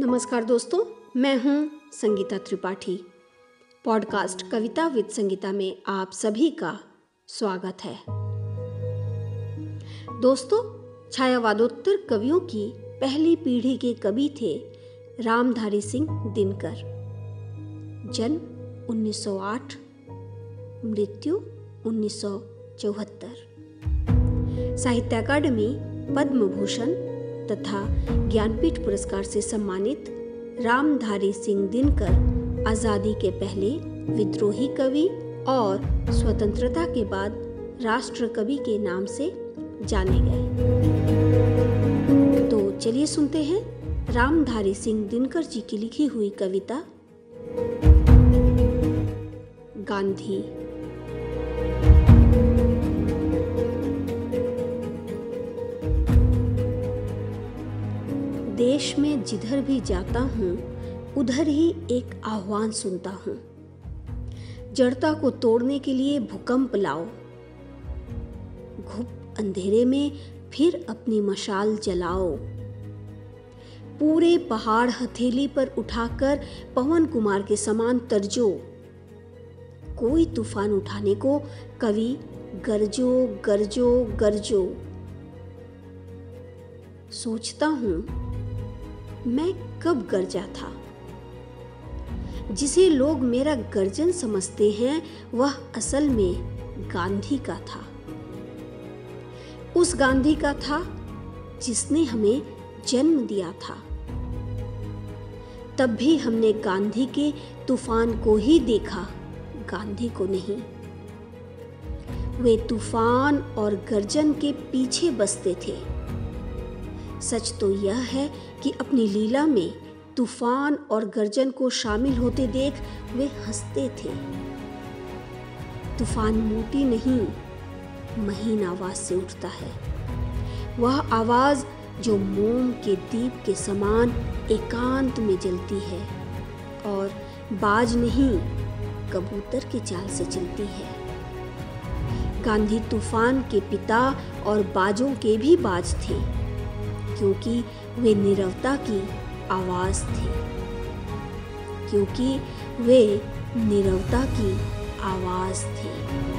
नमस्कार दोस्तों, मैं हूँ संगीता त्रिपाठी। पॉडकास्ट कविता विद संगीता में आप सभी का स्वागत है। दोस्तों, छायावादोत्तर कवियों की पहली पीढ़ी के कवि थे रामधारी सिंह दिनकर। जन्म 1908 मृत्यु 1974 साहित्य अकादमी पद्म भूषण तथा ज्ञानपीठ पुरस्कार से सम्मानित रामधारी सिंह दिनकर आज़ादी के पहले विद्रोही कवि और स्वतंत्रता के बाद राष्ट्र कवि के नाम से जाने गए। तो चलिए सुनते हैं रामधारी सिंह दिनकर जी की लिखी हुई कविता, गांधी। देश में जिधर भी जाता हूँ, उधर ही एक आह्वान सुनता हूँ। जड़ता को तोड़ने के लिए भूकंप लाओ। घुप अंधेरे में फिर अपनी मशाल जलाओ। पूरे पहाड़ हथेली पर उठाकर पवन कुमार के समान तरजो। कोई तूफ़ान उठाने को कवि, गरजो गरजो गरजो। सोचता हूँ मैं कब गरजा था? जिसे लोग मेरा गर्जन समझते हैं, वह असल में गांधी का था। उस गांधी का था जिसने हमें जन्म दिया था। तब भी हमने गांधी के तूफ़ान को ही देखा, गांधी को नहीं। वे तूफ़ान और गर्जन के पीछे बसते थे। सच तो यह है कि अपनी लीला में तूफ़ान और गर्जन को शामिल होते देख वे हँसते थे। तूफ़ान मोटी नहीं, महीन आवाज़ से उठता है। वह आवाज़ जो मोम के दीप के समान एकांत में जलती है और बाज नहीं, कबूतर की चाल से चलती है। गांधी तूफ़ान के पिता और बाजों के भी बाज थे। क्योंकि वे निरवता की आवाज़ थे। क्योंकि वे निरवता की आवाज़ थी।